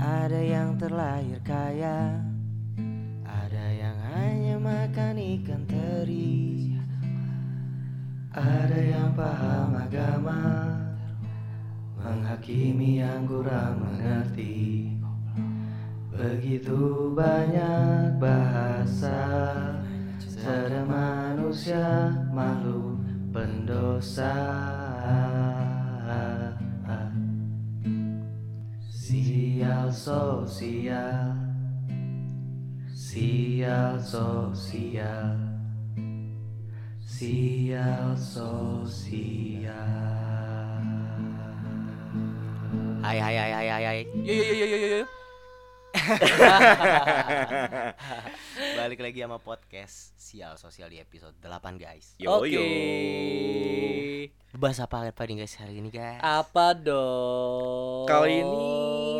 Ada yang terlahir kaya Ada yang hanya makan ikan teri. Ada yang paham agama Menghakimi yang kurang mengerti. Begitu banyak bahasa Sada manusia makhluk pendosa sosial Sial sosial Sial sosial Hai hai hai hai hai. Yo yo yo yo yo yo. Balik lagi sama podcast Sial Sosial di episode 8 guys. Yo Oke. yo. Bahas apa apa nih guys hari ini guys? Apa dong? Kali ini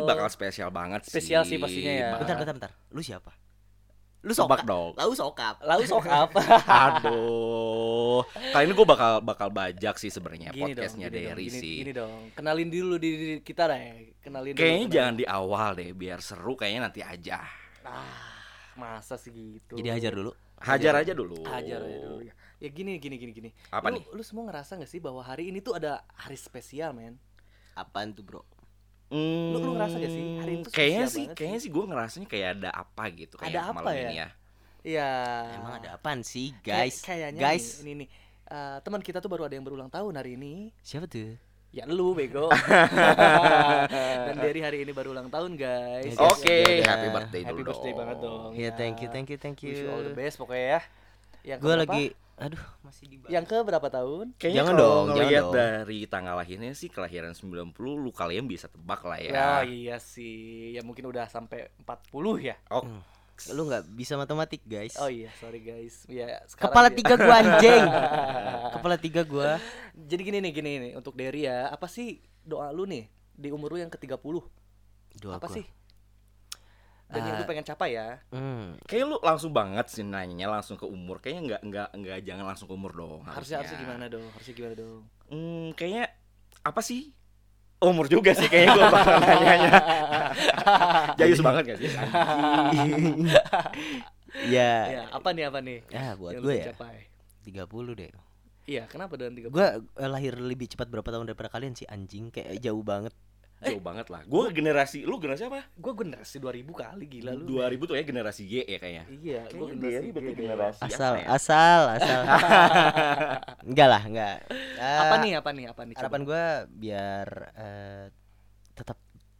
bakal spesial banget sih. Spesial sih pastinya ya. Bentar bentar bentar. Lu siapa? Lu sokap. dong. Lau sokap. Lalu sok apa? Aduh. Kali ini gue bakal bakal bajak sih sebenarnya podcastnya Derry gini, sih. gini dong. Kenalin dulu diri kita deh. Kenalin dulu, Kayaknya kenalin. jangan di awal deh, biar seru kayaknya nanti aja. Ah, masa sih gitu. Jadi hajar dulu. Hajar aja dulu. Hajar aja dulu ya. Ya gini gini gini gini. Apa lu, nih? Lu semua ngerasa gak sih bahwa hari ini tuh ada hari spesial, men? Apaan tuh, Bro? Hmm, Lu- lu ngerasa gak sih? Hari ini tuh Kayaknya spesial sih, kayaknya sih gue ngerasanya kayak ada apa gitu kayak Ada apa malam ya? ini ya. Iya. Emang ada apaan sih, guys? kayaknya guys. nih, ini nih. eh, teman kita tuh baru ada yang berulang tahun hari ini. Siapa tuh? Ya lu bego. Dan dari hari ini baru ulang tahun, guys. Yes, Oke, yes, happy yes. birthday Happy dulu birthday dong. banget dong. Ya, thank you, thank you, thank Wish you all the you. best pokoknya ya. Yang Gue keberapa? lagi aduh, masih di yang ke berapa tahun? Kayaknya Jangan kalau dong, jangan dong. dari tanggal lahirnya sih kelahiran 90 lu kalian bisa tebak lah ya. Ya, iya sih. Ya mungkin udah sampai 40 ya. Oh, Lu nggak bisa matematik, guys. Oh iya, sorry guys. Ya, sekarang Kepala dia- tiga gua anjing. Kepala tiga gua. Jadi gini nih, gini nih untuk Derry ya. Apa sih doa lu nih di umur lu yang ke-30? Doa Apa gua. sih? Dan yang lu Ah. pengen capai ya. Hmm. kayaknya lu langsung banget sih nanyanya langsung ke umur. Kayaknya nggak nggak nggak jangan langsung ke umur dong. Harusnya harusnya gimana dong? Harusnya gimana dong? Hmm, kayaknya apa sih? Umur juga sih kayaknya gua bakal nanyanya. Jayus banget gak sih? Ya. Ya, apa nih apa nih? Ya, buat gue ya. capai? 30 deh. Iya, kenapa dengan 30? Gua eh, lahir lebih cepat berapa tahun daripada kalian sih anjing kayak jauh banget. Jauh banget lah. Gua generasi, lu generasi apa? Gua generasi 2000 kali gila lu. 2000 tuh ya generasi Y ya kayaknya. Iya, gua Kayaknya generasi berarti generasi Asal, ya? asal, asal. enggak lah, enggak. Apa Eh, nih? Apa nih? Apa nih? Coba. Harapan gua biar eh, tetap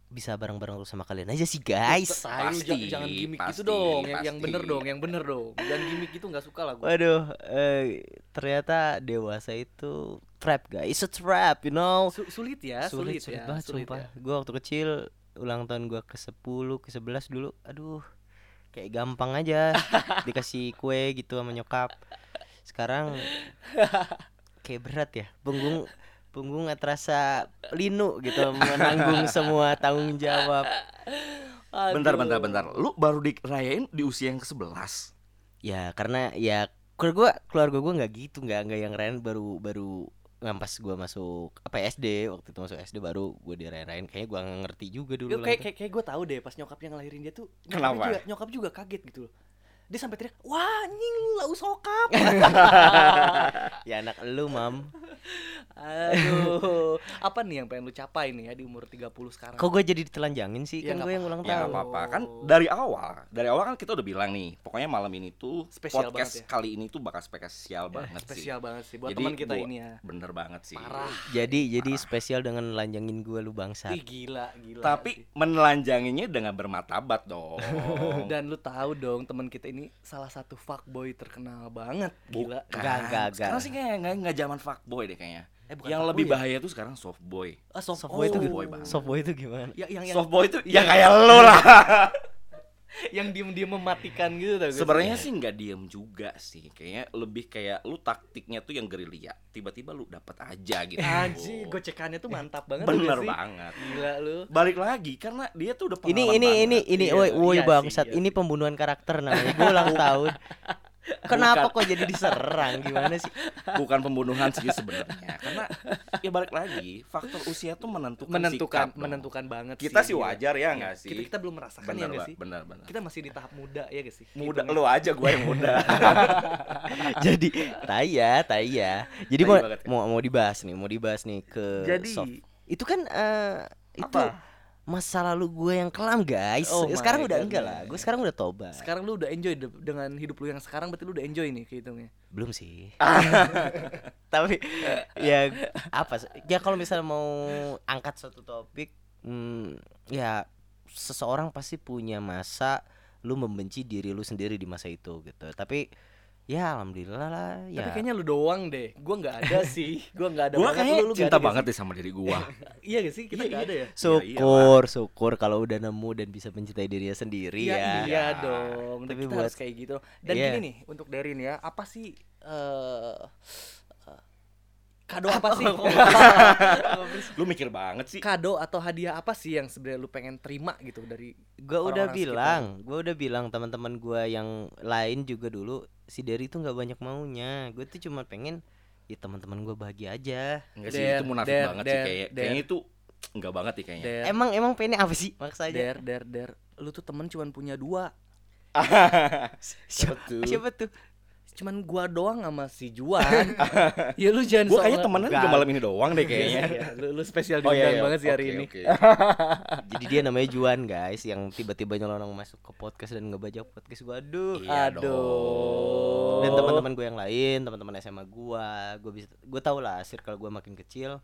bisa bareng-bareng terus sama kalian aja sih, guys. Lu Pasti, jangan, jangan gimmick gitu pasti, dong. Yang, yang pasti. bener dong, yang bener dong. Jangan gimmick gitu nggak suka lah gua. Waduh, eh, ternyata dewasa itu trap, guys. It's a trap, you know. Su- sulit ya, sulit, sulit, sulit ya, banget sulit sumpah. ya. Gua waktu kecil ulang tahun gua ke 10, ke 11 dulu. Aduh. Kayak gampang aja dikasih kue gitu sama nyokap. Sekarang kayak berat ya. Punggung punggung terasa linu gitu menanggung semua tanggung jawab. Bentar, Aduh. bentar, bentar. Lu baru dirayain di usia yang ke-11. Ya karena ya keluarga gua keluarga gua nggak gitu, nggak nggak yang keren baru baru ngampas gua masuk apa ya, SD waktu itu masuk SD baru gua dirayain kayaknya gua nggak ngerti juga dulu kayak kayak, kayak gue tahu deh pas nyokapnya ngelahirin dia tuh Kenapa? juga, nyokap juga kaget gitu loh dia sampai teriak wah anjing lau sokap ya anak lu mam. Aduh. Apa nih yang pengen lu capai nih ya di umur 30 sekarang? Kok gue jadi ditelanjangin sih? Ya, kan gue yang ulang Ya tahun. nggak apa-apa. Kan dari awal, dari awal kan kita udah bilang nih, pokoknya malam ini tuh Spesial podcast banget ya. kali ini tuh bakal spesial banget spesial sih. banget sih. Buat Jadi teman kita gua- ini ya. Bener banget sih. parah. Jadi jadi spesial dengan lanjangin gue lu bangsa Ih, gila gila Tapi sih. menelanjanginya dengan bermartabat dong. dan lu tahu dong teman kita ini salah satu fuckboy terkenal banget gila Bukan. Enggak, enggak, enggak. Sekarang sih kayak nggak nggak zaman fuckboy deh kayaknya. eh bukan Yang lebih ya? bahaya tuh sekarang softboy. ah, soft, softboy itu oh, boy banget. softboy itu gimana yang yang yang, Softboy itu ya kayak lo lah. yang diem diem mematikan gitu tau? Sebenarnya sih nggak diem juga sih. Kayaknya lebih kayak lu taktiknya tuh yang gerilya. Tiba-tiba lu dapat aja gitu. Anjir, gocekannya tuh mantap banget Bener sih? banget. Gila lu. Balik lagi karena dia tuh udah ini pengalaman ini banget. ini ini Iya, woi woi iya bangsat iya ini pembunuhan karakter namanya gue ulang tahun Kenapa kok jadi diserang? Gimana sih? bukan pembunuhan sih sebenarnya karena ya balik lagi faktor usia tuh menentukan menentukan sikap dong. menentukan banget kita sih, sih iya. wajar ya nggak sih kita kita belum merasakan benar ya nggak Pak, sih benar benar kita masih di tahap muda ya gak sih muda Hitungnya. lu aja gue yang muda jadi tai ya, tai ya. Jadi Tai mau, banget ya. mau mau dibahas nih, mau dibahas nih ke Jadi, soft. Itu kan eh, itu Apa? Masa lalu gue yang kelam, guys. Oh sekarang my udah God, enggak lah. Gue sekarang udah tobat. sekarang lu udah enjoy de- dengan hidup lu yang sekarang berarti lu udah enjoy nih kehitungnya Belum sih. Tapi ya apa? Ya kalau misalnya mau angkat satu topik hmm, ya seseorang pasti punya masa lu membenci diri lu sendiri di masa itu gitu. Tapi ya alhamdulillah lah ya. tapi kayaknya lu doang deh gua nggak ada sih gua nggak ada gue banget kayaknya lu, lu cinta banget deh sama diri gue sih? iya gak sih kita Iya, nggak iya. ada ya syukur syukur kalau udah nemu dan bisa mencintai dirinya sendiri Iya, ya. iya dong. Tapi kita buat- harus kayak gitu. Dan Iya. gini nih untuk Derin ya, apa sih eh, kado apa sih? lu mikir banget sih kado atau hadiah apa sih yang sebenarnya lu pengen terima gitu dari Gue udah Orang-orang bilang, gue udah bilang teman-teman gue yang lain juga dulu si Derry tuh nggak banyak maunya. Gue tuh cuma pengen ya teman-teman gue bahagia aja. Enggak sih itu munafik der, banget sih der, kayak der. kayaknya itu enggak banget sih kayaknya Der, Emang emang pengen apa sih maksudnya? der, der, der. Lu tuh temen cuman punya dua. Siapa, tuh? siapa tuh? Cuman gua doang sama si Juan. ya lu jangan gue sok- kayaknya temenan juga malam ini doang deh kayaknya Iya, lu, lu spesial Oh, iya, iya. banget sih hari Oke, ini. Jadi dia namanya Juan guys, yang tiba-tiba nyelonong masuk ke podcast dan ngebajak podcast gue. Aduh. Iya Aduh. dong. Dan teman-teman gue yang lain, teman-teman SMA gue, gue bisa, gue tau lah circle gue makin kecil.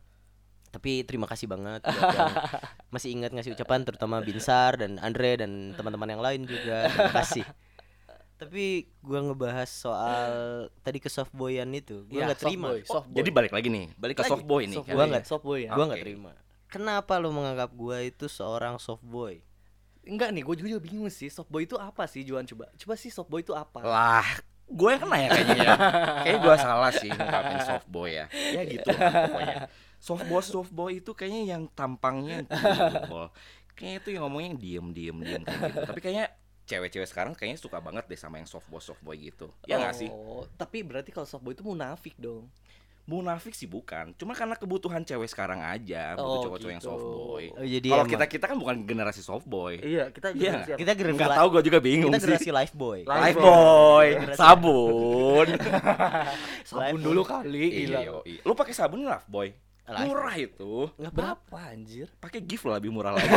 Tapi terima kasih banget buat yang masih ingat ngasih ucapan, terutama Binsar dan Andre dan teman-teman yang lain juga. Terima kasih. Tapi gue ngebahas soal tadi ke softboyan itu, gue Iya, nggak terima. softboy, softboy. Jadi balik lagi nih, Balik ke lagi. softboy nih. Softboy, Gua kan. nggak- softboy ya. Gue nggak Oke. terima. Kenapa lu menganggap gue itu seorang softboy? Enggak nih, gue juga, juga bingung sih. Softboy itu apa sih, Juan? Coba, coba sih softboy itu apa? Lah, gue yang kena ya kayaknya ya. Kayaknya gue salah sih ngungkapin softboy ya. Ya gitu lah pokoknya. Softboy softboy itu kayaknya yang tampangnya. Kayaknya itu yang ngomongnya yang diem diem diem kayak gitu. Tapi kayaknya cewek-cewek sekarang kayaknya suka banget deh sama yang softboy softboy gitu. Ya nggak sih? Oh, tapi berarti kalau softboy itu munafik dong. Munafik sih bukan. Cuma karena kebutuhan cewek sekarang aja, butuh Oh, cowok-cowok yang gitu. softboy. Oh, jadi Kalau kita kita kan bukan generasi softboy. Iya, kita Iya. kita generasi Nggak tahu gue juga bingung kita sih. generasi life boy. Life Life boy. boy, Generasi- sabun. sabun dulu kali, gila. Iya. Lu pakai sabun Life boy? Life Murah itu. Nggak Berapa anjir? Pakai gift lah lebih murah lagi.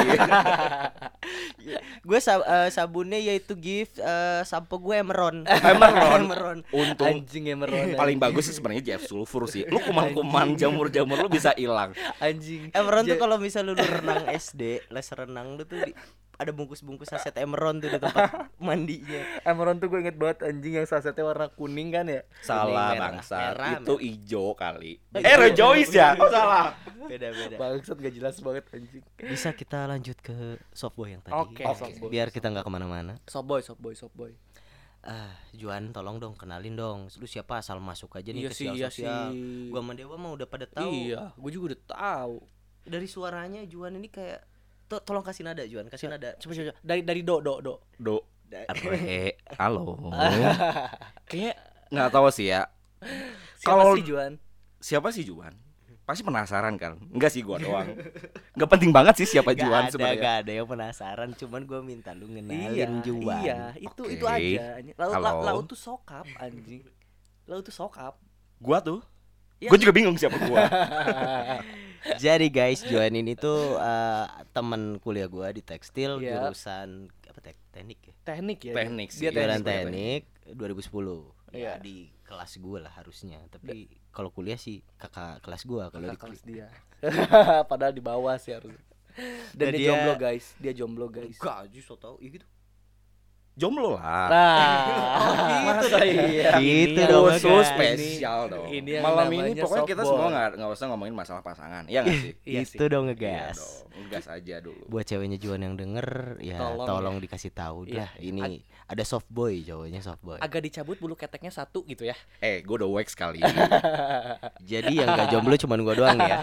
gue sab eh, sabunnya yaitu gift eh, sampo gue Emeron. Emeron. Emeron. Untung Anjing ya meron. paling bagus sih sebenarnya JF sulfur sih. Lu kuman-kuman jamur-jamur lu bisa hilang. anjing. Emeron tuh kalau misal lu renang SD, les renang lu tuh di- ada bungkus-bungkus saset Emeron tuh di tempat mandinya. Emeron tuh gue inget banget anjing yang sasetnya warna kuning kan ya. Salah merah, bangsa. merah, Itu ijo kali. Eh, Eh rejoice ya? Oh salah. Beda-beda. Bangsat gak jelas banget anjing. Bisa kita lanjut ke softboy yang tadi. Oke, Oke. softboy. Biar kita nggak ke mana-mana. Softboy, softboy, softboy. Ah, Juan tolong dong kenalin dong. Lu siapa asal masuk aja nih Iya ke sih, sosial iya sosial. sih. Gua sama Dewa mah udah pada tahu. Iya, gue juga udah tahu. Dari suaranya Juan ini kayak To- tolong kasih nada Juan, kasih nada. Coba coba coba. dari dari do do do. Do. Re. Halo. Kayak nggak tahu sih ya. Siapa Kalau- sih Juan? Siapa sih Juan? Pasti penasaran kan? Enggak sih gua doang. Enggak penting banget sih siapa Gak Juan sebenarnya. gak ada yang penasaran. Cuman gua minta lu ngenalin Iya, Juan. iya, itu itu Oke. aja. Laut, la- laut tuh sokap anjing. Laut tuh sokap. Gua tuh. Iya. Gua juga bingung siapa gua. Jadi guys, Juan ini tuh eh, teman kuliah gua di tekstil Iya. jurusan apa tek teknik ya? Teknik ya. Teknik dia sih. teknik. Teknik. teknik 2010. Ya Iya. di kelas gua lah harusnya. Tapi kalau kuliah sih kakak kelas gua kalau di Kakak kelas dia. Padahal di bawah sih harus. Dan Dan dia, dia- jomblo guys, dia jomblo guys. Enggak, justru tau ya gitu. Jomblo lah. Nah, masa iya. Gitu dong, Khusus spesial dong. ini Malam ini pokoknya kita semua nggak nggak usah ngomongin masalah pasangan, ya nggak sih? Iya itu dong Iya ngegas. dong, ngegas aja dulu. Buat ceweknya Juan yang denger ya Tolong tolong, ya. dikasih tahu Iya. dah. Ini ada soft boy cowoknya soft boy. Agak dicabut bulu keteknya satu gitu ya. Eh, gue udah wax kali. Jadi yang gak jomblo cuman gua doang nih ya.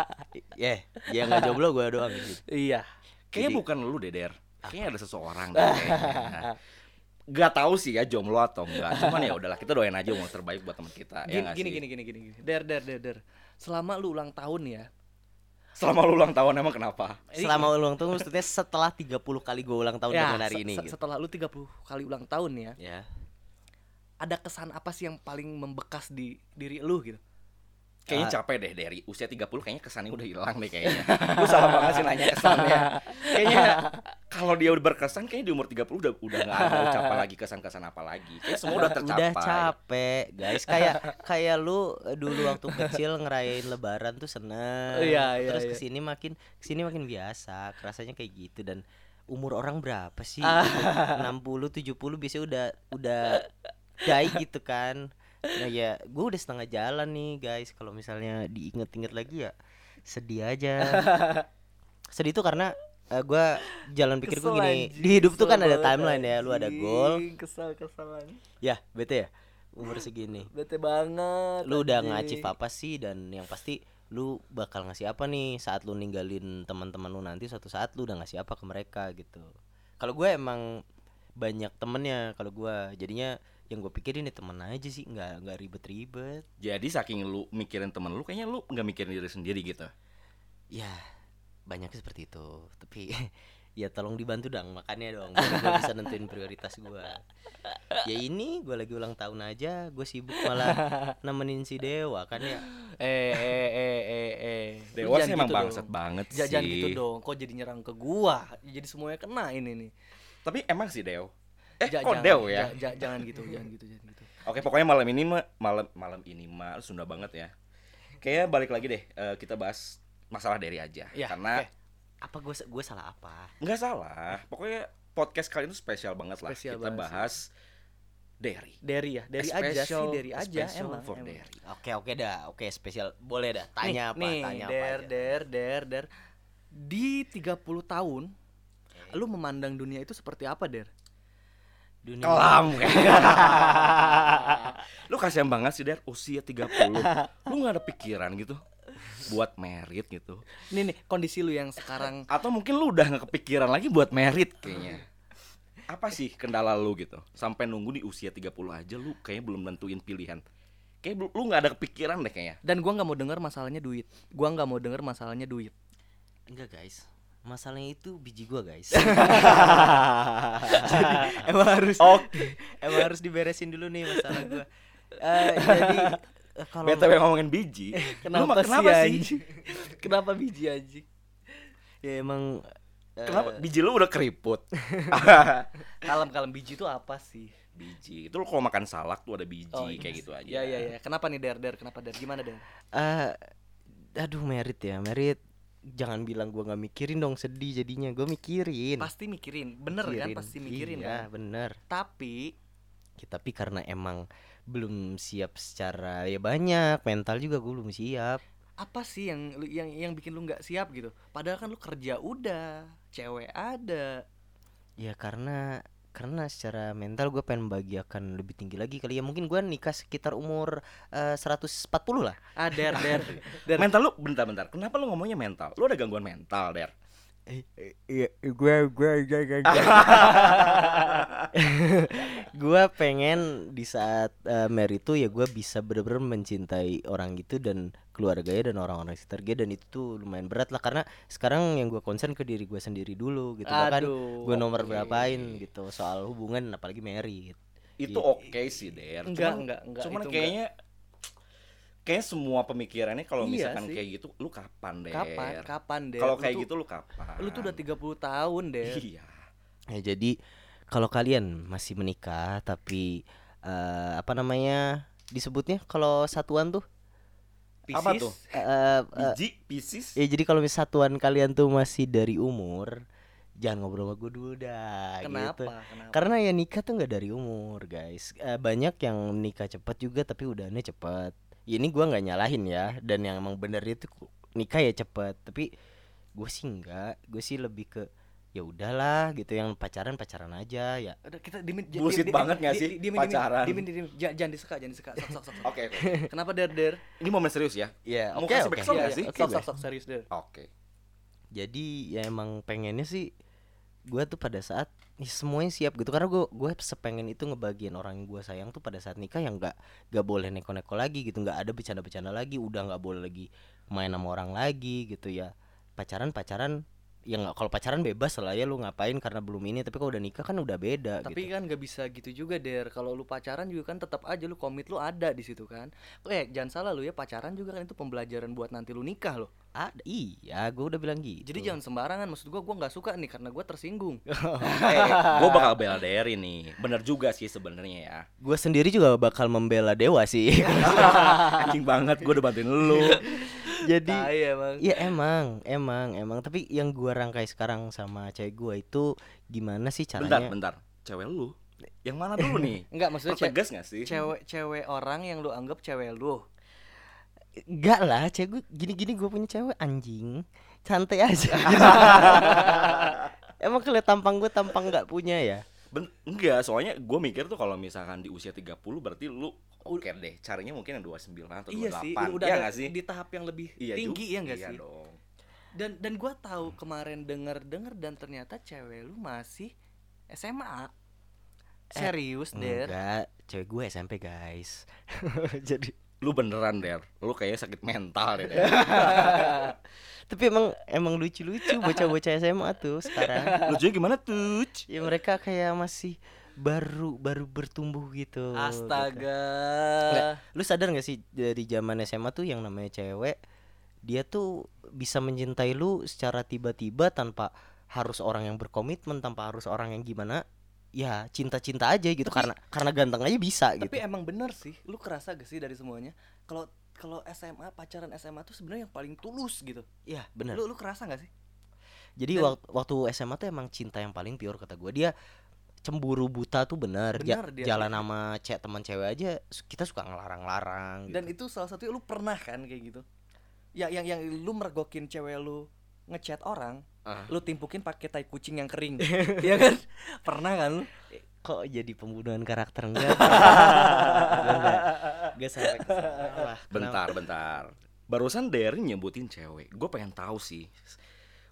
Ya, yang gak jomblo gua doang gitu. Iya. Kayaknya Jadi- bukan lu deh, Der. Kayaknya ada seseorang deh. Gak tahu sih ya jomblo atau enggak. Cuman ya udahlah kita doain aja umur terbaik buat teman kita. ya Gini, nggak gini, sih? gini, gini, gini, gini. Der, der, der, der. Selama lu ulang tahun ya. Selama lu ulang tahun emang kenapa? Ini- Selama ulang tahun maksudnya setelah 30 kali gue ulang tahun dengan hari se- ini se- gitu. setelah lu 30 kali ulang tahun ya, Ya. ada kesan apa sih yang paling membekas di diri lu gitu? Kayaknya Ah. capek deh dari usia 30 kayaknya kesannya udah hilang deh kayaknya. Lu salah banget sih nanya kesannya. Kayaknya kalau dia udah berkesan kayaknya di umur 30 udah udah enggak ada ucapan lagi kesan-kesan apa lagi. Kayak semua udah tercapai. Udah capek, guys. Kayak kayak lu eh, dulu waktu kecil ngerayain lebaran tuh seneng. Iya, iya, Terus iya. ke sini makin ke sini makin biasa, kerasanya kayak gitu dan umur orang berapa sih? Ah. 60 70 biasanya udah udah die gitu kan. Nah ya, gue udah setengah jalan nih guys. Kalau misalnya diinget-inget lagi ya sedih aja. sedih tuh karena eh, gua jalan pikir gue gini. di hidup tuh kan ada timeline ya lu ada goal. Kesel, keselan. ya bete ya umur segini. Bete banget. lu udah ngacif apa sih? Dan yang pasti lu bakal ngasih apa nih saat lu ninggalin teman-teman lu nanti? Suatu saat lu udah ngasih apa ke mereka gitu. Kalau gue emang banyak temennya kalau gua. Jadinya yang gue pikirin nih temen aja sih nggak nggak ribet-ribet Jadi saking lu mikirin temen lu kayaknya lu nggak mikirin diri sendiri gitu. ya banyak seperti itu tapi ya tolong dibantu dong makannya dong gue bisa nentuin prioritas gua ya ini gue lagi ulang tahun aja gue sibuk malah nemenin si dewa kan ya Eh, eh, eh, eh, eh. Dewa sih emang gitu bangsat dong. banget sih. Jangan gitu dong. Kok jadi nyerang ke gua? Jadi semuanya kena ini nih. Tapi emang sih Deo. Eh Ja- jangan- Deo ya? ja- ja- jangan gitu, jangan gitu, jangan gitu. Oke pokoknya malam ini mah malam malam ini mah Sunda banget ya. Kayaknya balik lagi deh eh, kita bahas masalah Derry aja. Iya, Karena oke. apa gue gue salah apa nggak salah. Pokoknya podcast kali ini spesial banget lah. Spesial kita banget sih. bahas Derry. Dari ya, dari A aja sih, special- dari aja special emang. for emang. Derry. oke oke dah oke spesial boleh dah tanya nih, apa nih, tanya apa der, der, der, der. Di 30 tahun, lu memandang dunia itu seperti apa, Der? Dunia Kelam Lu kasihan banget sih Der usia 30. Lu nggak ada pikiran gitu buat merit gitu. Nih nih, kondisi lu yang sekarang Atau mungkin lu udah nggak kepikiran lagi buat merit kayaknya. Apa sih kendala lu gitu? Sampai nunggu di usia 30 aja lu kayaknya belum nentuin pilihan. Kayak lu- lu nggak ada kepikiran deh kayaknya. dan gua nggak mau denger masalahnya duit. Gua nggak mau denger masalahnya duit. enggak guys masalahnya itu biji gua guys emang harus Oke. emang harus diberesin dulu nih masalah gua Eh, jadi eh, kalau BTW ngomongin biji. mah kenapa sih? anjing? kenapa biji anjing? ya emang eh, Kenapa biji lu udah keriput? Kalem-kalem biji itu apa sih? biji. Itu lu kalau makan salak tuh ada biji Oh, iya. kayak gitu aja. Ya ya ya. Kenapa nih Der Der? Kenapa Der? Gimana Der? eh, aduh merit ya merit jangan bilang gua nggak mikirin dong sedih jadinya gua mikirin Pasti mikirin. Bener kan? Mikirin. Pasti mikirin iya kan? bener Tapi Ya, tapi karena emang belum siap secara ya banyak mental juga gue belum siap apa sih yang yang yang bikin lu nggak siap gitu? Padahal kan lu kerja udah, cewek ada. ya karena karena secara mental gue pengen membahagiakan lebih tinggi lagi kali ya mungkin gue nikah sekitar umur eh, 140 lah Ah Der Der. Der. Mental lu bentar-bentar. Kenapa lu ngomongnya mental? Lu ada gangguan mental, Der? iya gue gue gue pengen di saat uh, married tuh ya gue bisa bener-bener mencintai orang gitu dan keluarganya dan orang-orang sekitar gue dan itu tuh lumayan berat lah karena sekarang yang gue concern ke diri gue sendiri dulu gitu bahkan Aduh, gue nomor oke. berapain gitu soal hubungan apalagi married itu oke sih Der Enggak, cuman, enggak, enggak, cuman itu kayaknya kayak semua pemikirannya kalau Iya misalkan sih. kayak gitu lu kapan Der Kapan? Kapan Der? kalau kayak tuh- gitu lu kapan Lu tuh udah 30 tahun Der. iya ya jadi kalau kalian masih menikah tapi eh, apa namanya disebutnya kalau satuan tuh Apa Piscis, tuh? eh, eh, biji Pisces Ya jadi kalau misalnya satuan kalian tuh masih dari umur Jangan ngobrol sama gue dulu dah Kenapa? gitu. Kenapa? Karena ya nikah tuh nggak dari umur guys Eh, Banyak yang nikah cepat juga tapi udahnya cepat ya, Ini gua nggak nyalahin ya Dan yang emang bener itu nikah ya cepat Tapi gue sih enggak Gue sih lebih ke ya udahlah gitu yang pacaran pacaran aja ya Udah kita dimin Bullshit di- banget nggak di- sih di- dimin, dimin, pacaran? Dimin, dimin, Ja- jangan diseka, jangan diseka. Sok, sok, sok. oke oke Kenapa Der Der? ini momen serius ya ya Mau oke oke backsound Iya, nggak iya. sih? Sok, sok, sok, serius Der. oke jadi ya emang pengennya sih gue tuh pada saat ya semuanya siap gitu karena gue gue sepengen itu ngebagian orang yang gue sayang tuh pada saat nikah yang nggak nggak boleh neko-neko lagi gitu nggak ada bercanda-bercanda lagi udah nggak boleh lagi main sama orang lagi gitu ya pacaran pacaran ya nggak kalau pacaran bebas lah ya lu ngapain karena belum ini tapi kalau udah nikah kan udah beda Tapi gitu. kan gak bisa gitu juga der. Kalau lu pacaran juga kan tetap aja lu komit lu ada di situ kan. Eh jangan salah lu ya pacaran juga kan itu pembelajaran buat nanti lu nikah loh. ada iya gue udah bilang gitu Jadi jangan sembarangan. Maksud gua gua nggak suka nih karena gua tersinggung. eh, gue bakal bela Derry nih. Bener juga sih sebenarnya ya. gue sendiri juga bakal membela dewa sih Anjing banget gue udah bantuin lu. jadi Tai emang. Ya emang, emang, emang. Tapi yang gua rangkai sekarang sama cewek gua itu gimana sih Bentar, caranya? bentar. Cewek lu. Yang mana dulu nih? Enggak maksudnya ce- Pertegas gak sih? cewek-cewek orang yang lu anggap cewek lu. Enggak lah, cewek gua gini-gini gua punya cewek anjing. Santai aja. emang keliat tampang gua tampang nggak punya ya? Ben enggak, soalnya gue mikir tuh kalau misalkan di usia 30 berarti lu oke deh. Carinya mungkin yang 29 atau 28. Iya sih, lu udah Iya nggak sih? di tahap yang lebih Iya tinggi juga. ya enggak iya sih? dong. Dan dan gua tahu kemarin denger-denger dan ternyata cewek lu masih SMA. Serius, Der? Enggak, cewek gue SMP guys. Jadi Lu beneran, Der. Lu kayaknya sakit mental deh. Tapi emang emang lucu-lucu bocah-bocah SMA tuh sekarang. Lucunya gimana tuh? ya mereka kayak masih baru baru bertumbuh gitu. gitu. Astaga. Nggak, lu sadar gak sih dari zaman SMA tuh yang namanya cewek dia tuh bisa mencintai lu secara tiba-tiba tanpa harus orang yang berkomitmen tanpa harus orang yang gimana ya cinta-cinta aja gitu Tapi- karena karena ganteng aja bisa Tapi gitu emang bener sih, lu kerasa gak sih dari semuanya? Kalau kalau SMA pacaran SMA tuh sebenarnya yang paling tulus gitu. ya bener Lu lu kerasa gak sih? jadi dan- waktu, waktu SMA tuh emang cinta yang paling pure kata gua dia cemburu buta tuh bener, Ja- dia. jalan sama cek teman cewek aja kita suka ngelarang-larang gitu. Dan itu salah satu lu pernah kan kayak gitu. Ya yang yang lu mergokin cewek lu ngechat orang, Ah. lu timpukin pakai tai kucing yang kering. Iya kan? Pernah kan lu? Kok jadi pembunuhan karakter enggak enggak enggak sampai ke sana. Bentar, bentar. Barusan Derry nyebutin cewek. Gue pengen tahu sih.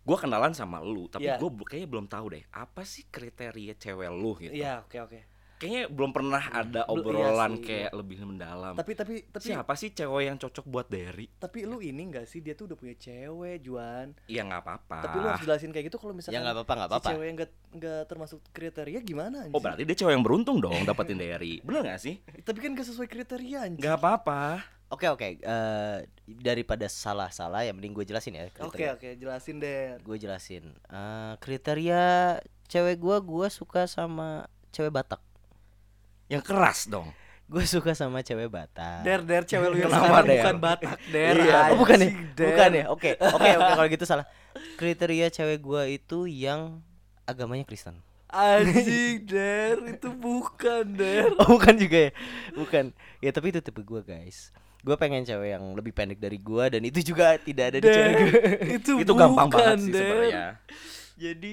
Gue kenalan sama lu, tapi Iya. gue kayaknya belum tahu deh apa sih kriteria cewek lu gitu. Iya, oke oke. Kayaknya belum pernah ada Lu- iya obrolan sih. kayak lebih mendalam. Tapi tapi tapi Siapa sih cewek yang cocok buat Derry? tapi lu ini enggak sih dia tuh udah punya cewek, Juan. Ya nggak apa-apa. Tapi lu harus jelasin kayak gitu kalau misalkan ya nggak apa-apa nggak si apa-apa cewek yang enggak enggak termasuk kriteria gimana anjing? Oh berarti dia cewek yang beruntung dong dapetin Derry. Bener gak sih? Tapi kan gak sesuai kriteria anjing. Gak apa-apa. oke oke eh, daripada salah-salah ya mending gue jelasin ya Oke oke, jelasin deh. gue jelasin Eh, kriteria cewek gue gue suka sama cewek Batak Yang keras dong. gue suka sama cewek Batak Der der cewek lu yang sekarang Der? bukan Batak, Der. Iya, oh, bukan ya? Der. Bukan ya? Oke, oke, oke kalau gitu salah. Kriteria cewek gua itu yang agamanya Kristen. Anjing, Der, itu bukan, Der. Oh, bukan juga ya? Bukan. Ya, tapi itu tipe gua, guys. Gua pengen cewek yang lebih pendek dari gua dan itu juga tidak ada di cewek Der, gua. itu Itu gampang bukan, banget sih Der. sebenarnya. Jadi,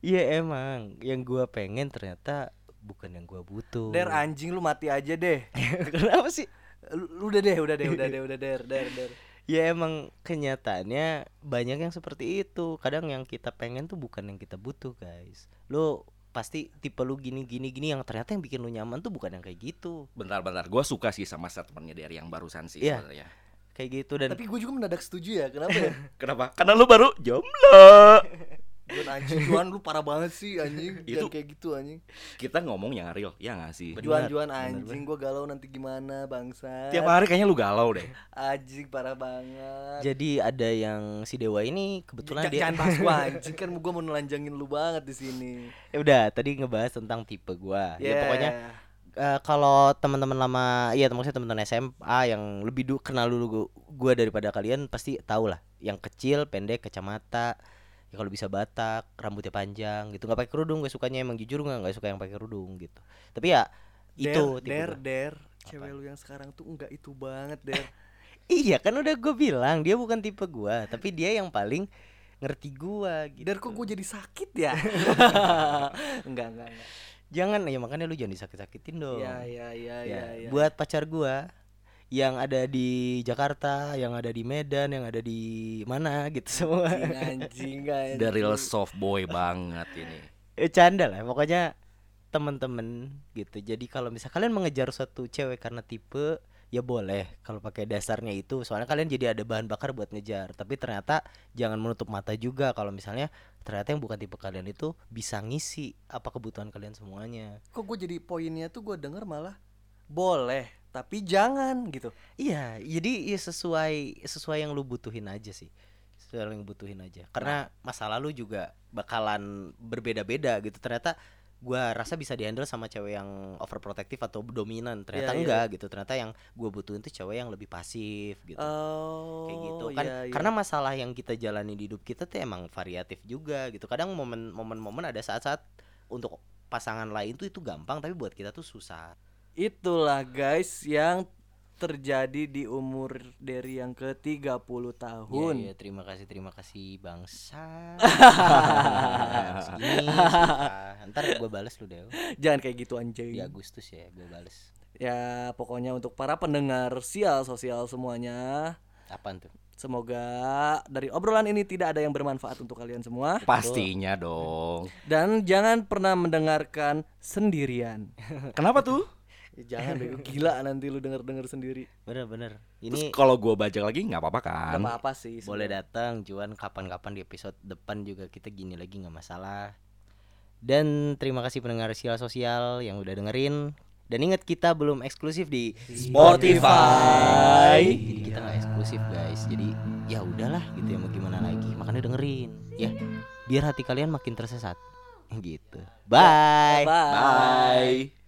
ya emang yang gua pengen ternyata bukan yang gua butuh. Der anjing lu mati aja deh. Kenapa sih? Lu, udah deh, udah deh, udah deh, udah Der, Der, Der. Ya emang kenyataannya banyak yang seperti itu. Kadang yang kita pengen tuh bukan yang kita butuh, guys. Lu pasti tipe lu gini gini gini yang ternyata yang bikin lu nyaman tuh bukan yang kayak gitu. Bentar-bentar, gue suka sih sama statementnya dari yang barusan sih Iya. sebenarnya. Kayak gitu dan Tapi gue juga mendadak setuju ya, kenapa ya? Kenapa? Karena lu baru jomblo. Juan anjing, Juan lu parah banget sih anjing. Itu- Jangan kayak gitu anjing. Kita ngomong yang real, ya gak sih? Juan Juan anjing, gue galau nanti gimana bangsa. Tiap hari kayaknya lu galau deh. Anjing parah banget. jadi ada yang si Dewa ini kebetulan J- dia Jangan bahas gua anjing kan gua mau nelanjangin lu banget di sini. Ya udah tadi ngebahas tentang tipe gua. Ya Yeah. pokoknya eh, kalau teman-teman lama iya maksudnya teman-teman SMA yang lebih dulu kenal dulu gua, gua daripada kalian pasti tahu lah yang kecil pendek kacamata ya kalau bisa batak rambutnya panjang gitu nggak pakai kerudung gue sukanya emang jujur nggak nggak suka yang pakai kerudung gitu tapi ya itu der, tipe der, cewek lu yang sekarang tuh enggak itu banget, Der. iya kan udah gue bilang dia bukan tipe gua tapi dia yang paling ngerti gua gitu Der kok gue jadi sakit ya? enggak, enggak, enggak. jangan ya makanya lu jangan disakit-sakitin dong Iya, iya, iya, ya, iya, iya. buat pacar gua yang ada di Jakarta, yang ada di Medan, yang ada di mana gitu semua. anjing, anjing. The real soft boy banget ini. Eh, canda lah pokoknya temen-temen gitu jadi kalau misal kalian mengejar suatu cewek karena tipe ya boleh kalau pakai dasarnya itu soalnya kalian jadi ada bahan bakar buat ngejar tapi ternyata jangan menutup mata juga kalau misalnya ternyata yang bukan tipe kalian itu bisa ngisi apa kebutuhan kalian semuanya Kok gue jadi poinnya tuh gue denger malah boleh, tapi jangan gitu. iya jadi ya sesuai sesuai yang lu butuhin aja sih. Sesuai yang butuhin aja. Karena masa lalu juga bakalan berbeda-beda gitu. Ternyata gua rasa bisa dihandle sama cewek yang overprotective atau dominan. Ternyata Iya, iya. enggak gitu. Ternyata yang gua butuhin tuh cewek yang lebih pasif gitu. Oh, kayak gitu. Kan iya, iya. karena masalah yang kita jalani di hidup kita tuh emang variatif juga gitu. Kadang momen momen momen ada saat-saat untuk pasangan lain tuh itu gampang tapi buat kita tuh susah itulah guys yang terjadi di umur dari yang ke 30 tahun. Iya, iya, terima kasih terima kasih bangsa segini ntar gue bales lu deh Jangan kayak gitu anjing. di Agustus ya gue bales Ya, pokoknya untuk para pendengar sial sosial semuanya, apaan tuh semoga dari obrolan ini tidak ada yang bermanfaat untuk kalian semua Pastinya dong. dan jangan pernah mendengarkan sendirian. Kenapa tuh? Jangan bego gila nanti lu denger-denger sendiri. bener-bener ini kalau gua bajak lagi nggak apa-apa kan? Gak apa-apa sih. boleh sebenarnya. datang cuman kapan-kapan di episode depan juga kita gini lagi nggak masalah dan terima kasih pendengar sial sosial yang udah dengerin dan ingat kita belum eksklusif di Spotify. jadi kita nggak eksklusif guys jadi ya udahlah gitu ya mau gimana lagi makanya dengerin ya biar hati kalian makin tersesat gitu bye Bye. Bye.